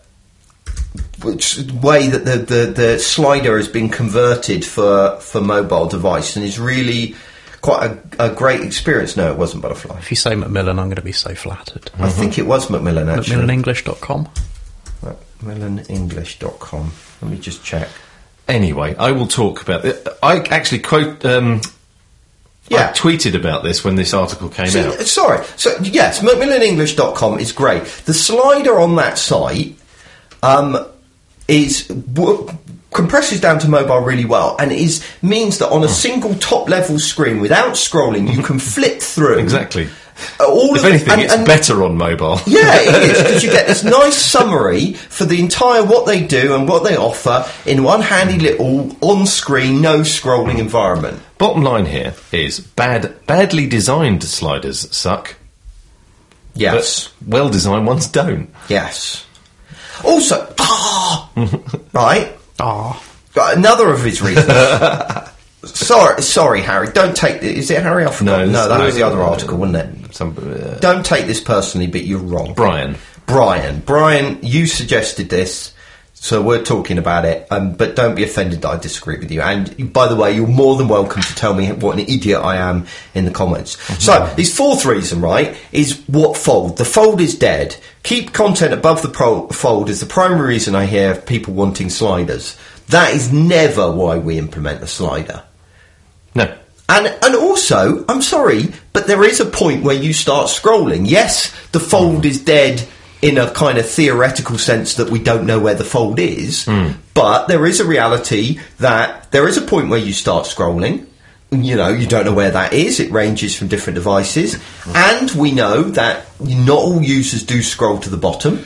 which way that the, the, the slider has been converted for, for mobile device and is really quite a, a great experience. No, it wasn't Butterfly. if you say Macmillan, I'm going to be so flattered. I think it was Macmillan actually. MacmillanEnglish.com? MacmillanEnglish.com. Let me just check. Anyway, I will talk about it. I actually quote. Um, Yeah. I tweeted about this when this article came See, out. sorry. So yes, MacmillanEnglish.com is great. The slider on that site um, is w- compresses down to mobile really well, and is means that Hmm. on a single top level screen without scrolling, you can flip through Exactly. all If of anything, and- it's and- better on mobile. Yeah, it is because you get this nice summary for the entire what they do and what they offer in one handy little on-screen, no scrolling environment. Bottom line here is bad, badly designed sliders suck, Yes. but well designed ones don't. Yes. Also, ah, right. Ah. Got Another of his reasons. sorry, sorry, Harry. Don't take. Is it Harry? I forgot. No, No, that this- was the other article, wasn't it? Some, uh, Don't take this personally, but you're wrong. Brian. Brian, Brian, you suggested this, so we're talking about it. Um, but don't be offended that I disagree with you. And by the way, you're more than welcome to tell me what an idiot I am in the comments. So his fourth reason, right, is what fold? The fold is dead. Keep content above the pro- fold is the primary reason I hear people wanting sliders. That is never why we implement a slider. No. And and also, I'm sorry, but there is a point where you start scrolling. Yes, the fold is dead in a kind of theoretical sense that we don't know where the fold is, hmm. but there is a reality that there is a point where you start scrolling. You know, you don't know where that is. It ranges from different devices, hmm. and we know that not all users do scroll to the bottom.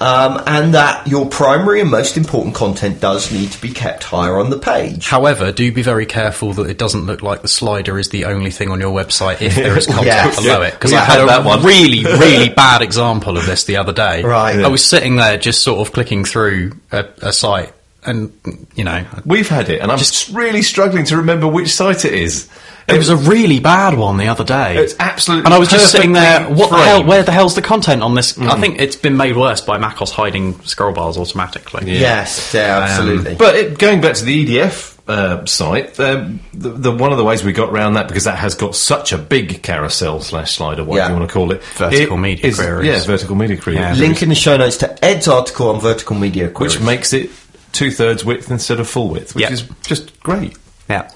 Um, and that your primary and most important content does need to be kept higher on the page. However, do be very careful that it doesn't look like the slider is the only thing on your website if there is content Yes. below it. Because We I had had a that one. really, really bad example of this the other day. Right. I was sitting there just sort of clicking through a, a site and, you know, We've had it, and I'm just really struggling to remember which site it is. It was a really bad one the other day. It's absolutely And I was just sitting there, perfectly what the hell, where the hell's the content on this? I think it's been made worse by Mac OS hiding scroll bars automatically. Yes, yeah, absolutely. But it, going back to the EDF uh, site, um, the, the one of the ways we got around that because that has got such a big carousel slash slider, whatever Yeah. you want to call it, Vertical it media is- queries. Yeah, vertical media queries. Yeah. Link in the show notes to Ed's article on vertical media queries. which makes it two thirds width instead of full width, which Yeah. is just great. Yeah.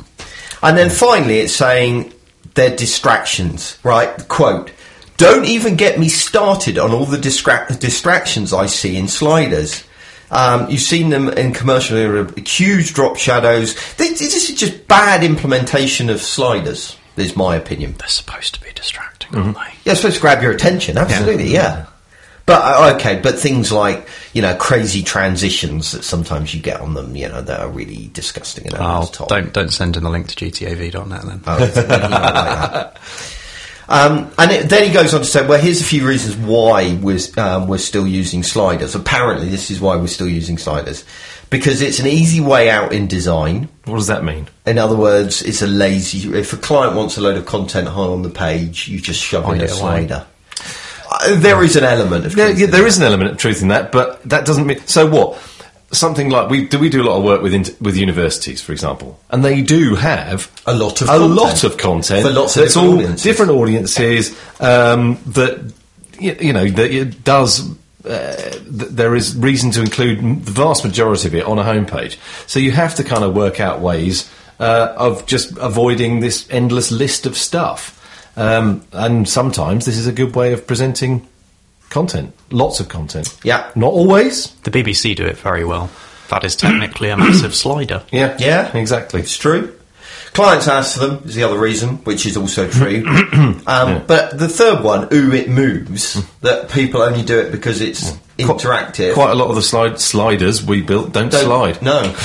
And then finally, it's saying they're distractions, right? Quote. Don't even get me started on all the distra- distractions I see in sliders. Um, you've seen them in commercial era, huge drop shadows. This, this is just bad implementation of sliders, is my opinion. They're supposed to be distracting, aren't they? Yeah, supposed to grab your attention, absolutely, yeah. But uh, okay, but things like you know crazy transitions that sometimes you get on them, you know, that are really disgusting and over Oh, the top. don't don't send in the link to GTAV.net then. Oh, it's really not like that. Um, and it, then he goes on to say, well, here's a few reasons why we're, um, we're still using sliders. Apparently, this is why we're still using sliders. Because it's an easy way out in design. What does that mean? In other words, it's a lazy. If a client wants a load of content high on the page, you just shove in Hide a slider. away. Uh, there is an element of Yeah, truth yeah, in there is an element of truth in that, but that doesn't mean. So what? Something like we do. We do a lot of work with with universities, for example, and they do have A lot of a content. lot of content For lots of different all audiences. different audiences um, that y- you know that it does. Uh, th- there is reason to include m- the vast majority of it on a homepage, so you have to kind of work out ways uh, of just avoiding this endless list of stuff. Um, and sometimes this is a good way of presenting content, lots of content. Yeah. not always. The BBC do it very well. That is technically a massive slider. Yeah, Yeah. exactly. It's true. Clients ask for them is the other reason, which is also true. um, But the third one, ooh, it moves, that people only do it because it's interactive. Quite a lot of the slide sliders we built don't, Don't- slide. No.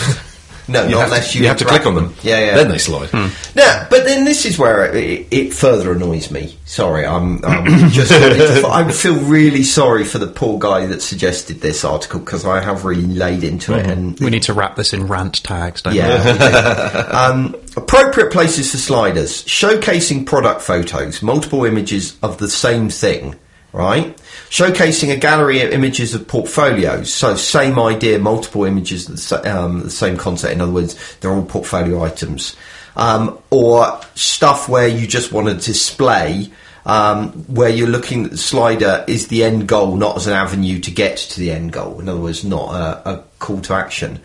no, You not have, unless to, you, you have to click on them. with Yeah, yeah. Then they slide. Hmm. Hmm. Now, but then this is where it, it further annoys me. Sorry, I'm, I'm just. to- I feel really sorry for the poor guy that suggested this article because I have really laid into it hmm. and We need to wrap this in rant tags, don't we? yeah. um, appropriate places for sliders, showcasing product photos, multiple images of the same thing, right? Showcasing a gallery of images of portfolios. So same idea, multiple images um, the same concept. In other words, they're all portfolio items. Um, or stuff where you just want to display um, where you're looking at the slider is the end goal, not as an avenue to get to the end goal. In other words, not a, a call to action.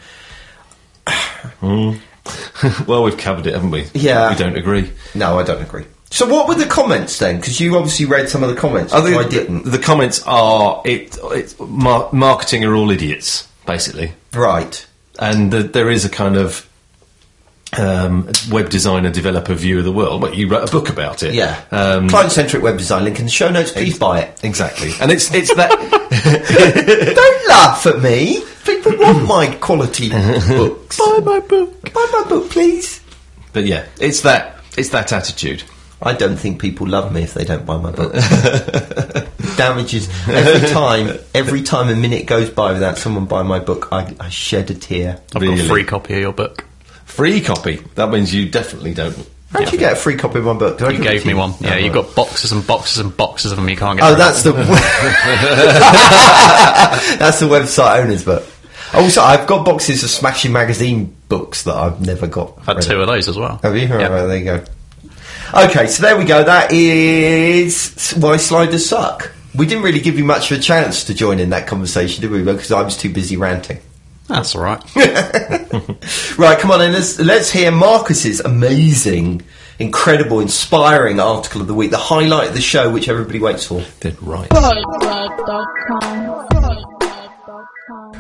well, we've covered it, haven't we? Yeah. We don't agree. No, I don't agree. So, what were the comments then? Because you obviously read some of the comments. I I didn't. The comments are it, it's mar- marketing are all idiots, basically, right. and the, there is a kind of um, web designer developer view of the world. But you wrote a book about it, Yeah. Um, Client-centric web design link in the show notes. Please buy it. exactly, and it's it's that Don't laugh at me. People want my quality books. Buy my book. Buy my book, please. But yeah, it's that it's that attitude. I don't think people love me if they don't buy my book. Damages every time. Every time a minute goes by without someone buying my book, I, I shed a tear. I've got a free copy of your book. Free copy. That means you definitely don't. How'd you get a free copy of my book? Did You give it gave me you? one. Yeah, Oh, you've got boxes and boxes and boxes of them. You can't get. Oh, rid of that's the that's the website owner's book. Also, I've got boxes of Smashing Magazine books that I've never got. I've had two of those as well. Have you? Yeah. Right, there you go. Okay, so there we go. That is why sliders suck. We didn't really give you much of a chance to join in that conversation, did we? Because I was too busy ranting. That's all right. Right, come on in. Let's, let's hear Marcus's amazing, incredible, inspiring article of the week, the highlight of the show, which everybody waits for. Did right.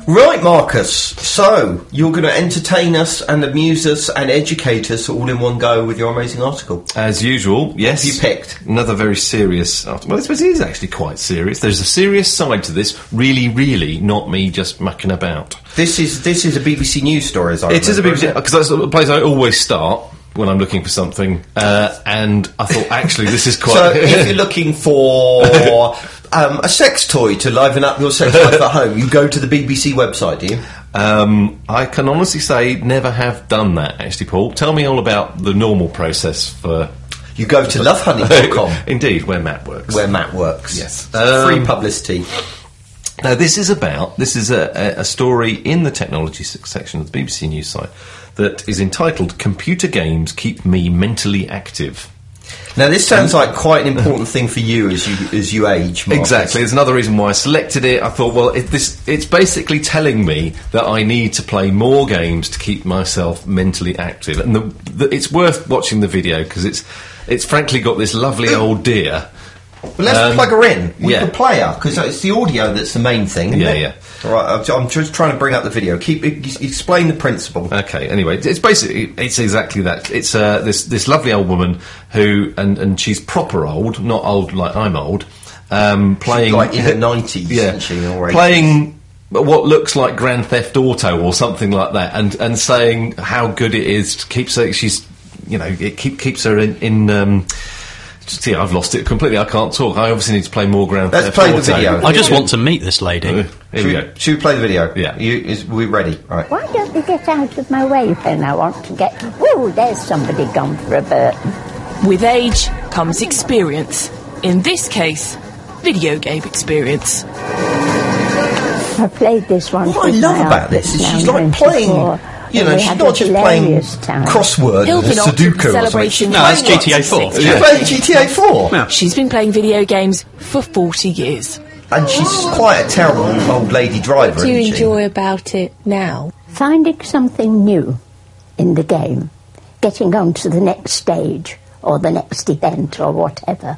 Right, Marcus. So you're going to entertain us and amuse us and educate us all in one go with your amazing article. As usual, yes. you picked? Another very serious article. Well, I suppose it is actually quite serious. There's a serious side to this. Really, really, not me just mucking about. This is this is a BBC News story, as I It is a remember, BBC because that's the place I always start when I'm looking for something. Uh, and I thought actually this is quite. So if you're looking for um, a sex toy to liven up your sex life at home, you go to the BBC website, do you? um, I can honestly say never have done that. Actually, Paul, tell me all about the normal process for. You go to lovehoney.com, Indeed, where Matt works. where Matt works. Yes. So free Um, publicity. Now, this is about this is a, a story in the technology section of the BBC News site that is entitled "Computer Games Keep Me Mentally Active." Now this sounds like quite an important thing for you as you as you age. Marcus. Exactly. There's another reason why I selected it. I thought, well, it, this it's basically telling me that I need to play more games to keep myself mentally active, and the, the, it's worth watching the video because it's it's frankly got this lovely old deer. Well, let's Um, plug her in with yeah. the player because it's the audio that's the main thing. Isn't Yeah, it? yeah. All right, I'm- just trying to bring up the video. Keep explain the principle. Okay. Anyway, it's basically it's exactly that. It's uh, this this lovely old woman who and and she's proper old, not old like I'm old. Um, playing like in her nineties, yeah, she? Or 80s? playing what looks like Grand Theft Auto or something like that, and and saying how good it is. Keeps her, she's you know it keep, keeps her in. in um, See, I've lost it completely. I can't talk. I obviously need to play more Grand Let's play the Auto. video. I just want to meet this lady. Uh, Here Should we we, go. should we play the video? Yeah. You, is, we ready? Right. Why don't you get out of my way when I want to get. Oh, there's somebody gone for a burp. With age comes experience. In this case, video game experience. I've played this one. What I with love my about this is she's like playing. before, You know, she's not just playing hilarious time. crossword, Hilton or Optic Sudoku, or something. celebration No, that's GTA 4. She's Yeah. playing GTA 4, Yeah. She's been playing video games for 40 years. and she's quite a terrible old lady driver. What do you isn't she? enjoy about it now? Finding something new in the game getting on to the next stage or the next event or whatever.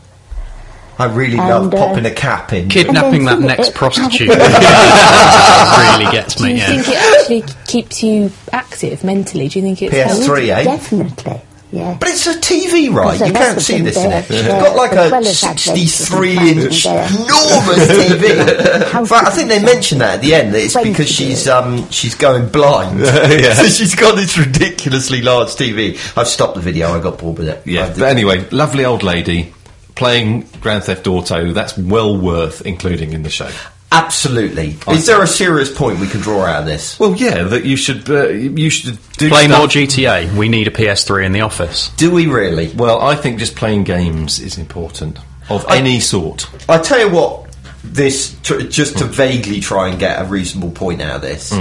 I really And, love uh, popping a cap in. Kidnapping that next prostitute really gets me. Do me. you Yeah. think it actually keeps you active mentally? Do you think it's PS3, eh? Definitely, yeah. But it's a TV, right? You can't see this in there, it. You've got like a well as adventures and 63 inch fun and, enormous TV. How In fact, I think they do mentioned that at the end. That it's because she's um she's going blind. Yeah. so she's got this ridiculously large TV. I've stopped the video. I got bored with it. Yeah, but anyway, lovely old lady playing Grand Theft Auto. That's well worth including in the show. absolutely. Is there a serious point we can draw out of this? Well, yeah, that you should uh, you should do Play stuff- more GTA. We need a PS3 in the office. Do we really? Well, I think just playing games is important of I- any sort. I tell you what, this tr- just to vaguely try and get a reasonable point out of this,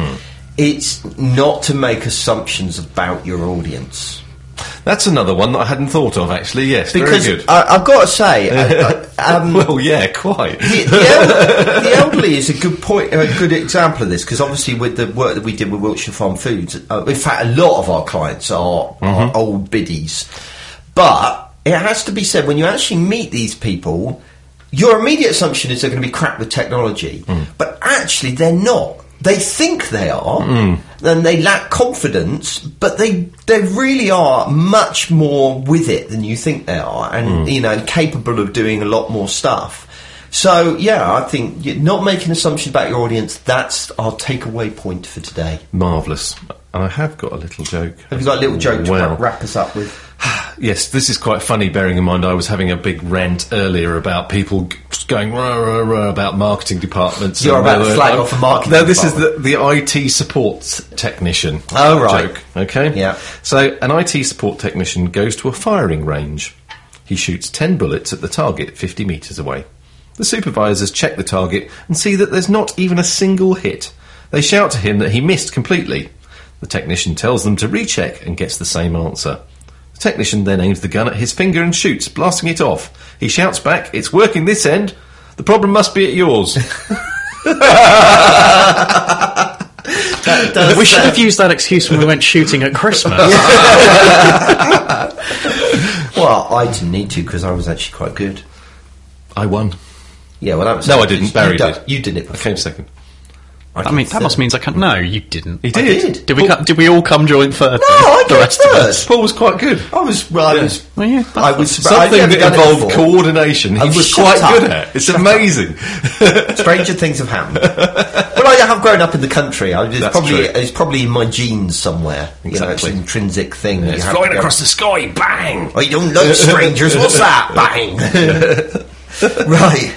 it's not to make assumptions about your audience. That's another one that I hadn't thought of. Actually, yes, Because very good. I, I've got to say, I, I, um, well, yeah, quite. the, the, el- the elderly is a good point, a good example of this because obviously with the work that we did with Wiltshire Farm Foods, uh, in fact, a lot of our clients are, are old biddies. But it has to be said when you actually meet these people, your immediate assumption is they're going to be crap with technology, but actually they're not. They think they are, and they lack confidence, but they they really are much more with it than you think they are, and mm. you know capable of doing a lot more stuff. So yeah, I think you're not making assumptions about your audience. That's our takeaway point for today. Marvellous. And I have got a little joke. Have you got a little joke to Well, wrap, wrap us up with? Yes, this is quite funny, bearing in mind I was having a big rant earlier about people going rah, rah, rah, about marketing departments. You're about to flag off a marketing No, this department. is the, the IT support technician. Oh, right. Joke, okay? Yeah. So, an IT support technician goes to a firing range. He shoots 10 bullets at the target 50 metres away. The supervisors check the target and see that there's not even a single hit. They shout to him that he missed completely. The technician tells them to recheck and gets the same answer. The technician then aims the gun at his finger and shoots, blasting it off. He shouts back, It's working this end. The problem must be at yours. We should have used that excuse when we went shooting at Christmas. Well, I didn't need to because I was actually quite good. I won. Yeah, well, that was No, I didn't. Barry you done- did. You did it. I came second. I mean, that must means I can't. No, you didn't. He I did. did. Did we? co- did we all come joint third? No, I the came rest of us. Paul was quite good. I was. Well, I was. Well, yeah, I was. Something never that involved coordination. He Oh, was quite up. good at. It's Shut amazing. Stranger things have happened. but I have grown up in the country. I, it's That's probably true. it's probably in my genes somewhere. You know, it's Exactly. an intrinsic thing. that you It's flying across the sky, bang! Oh, I don't like strangers. What's that? Bang. right.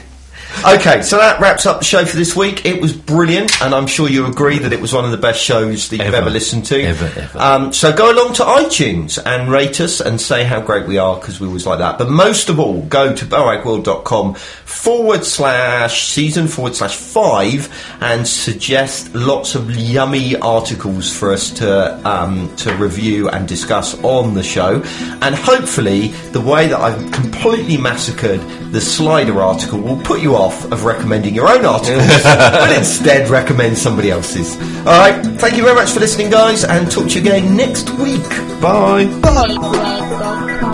Okay, so that wraps up the show for this week. It was brilliant, and I'm sure you agree that it was one of the best shows that you've Ever. ever listened to. Ever, ever. Um, so go along to iTunes and rate us and say how great we are because we always like that. But most of all, go to boagworld.com forward slash season forward slash five and suggest lots of yummy articles for us to um, to review and discuss on the show. And hopefully, the way that I've completely massacred the slider article will put you off of recommending your own articles, but instead recommend somebody else's. All right, thank you very much for listening, guys, and talk to you again next week. Bye. Bye.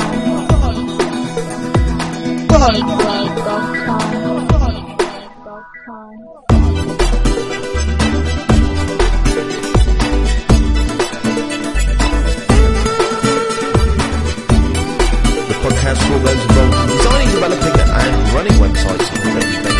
The podcast for all those involved in designing, developing, and running websites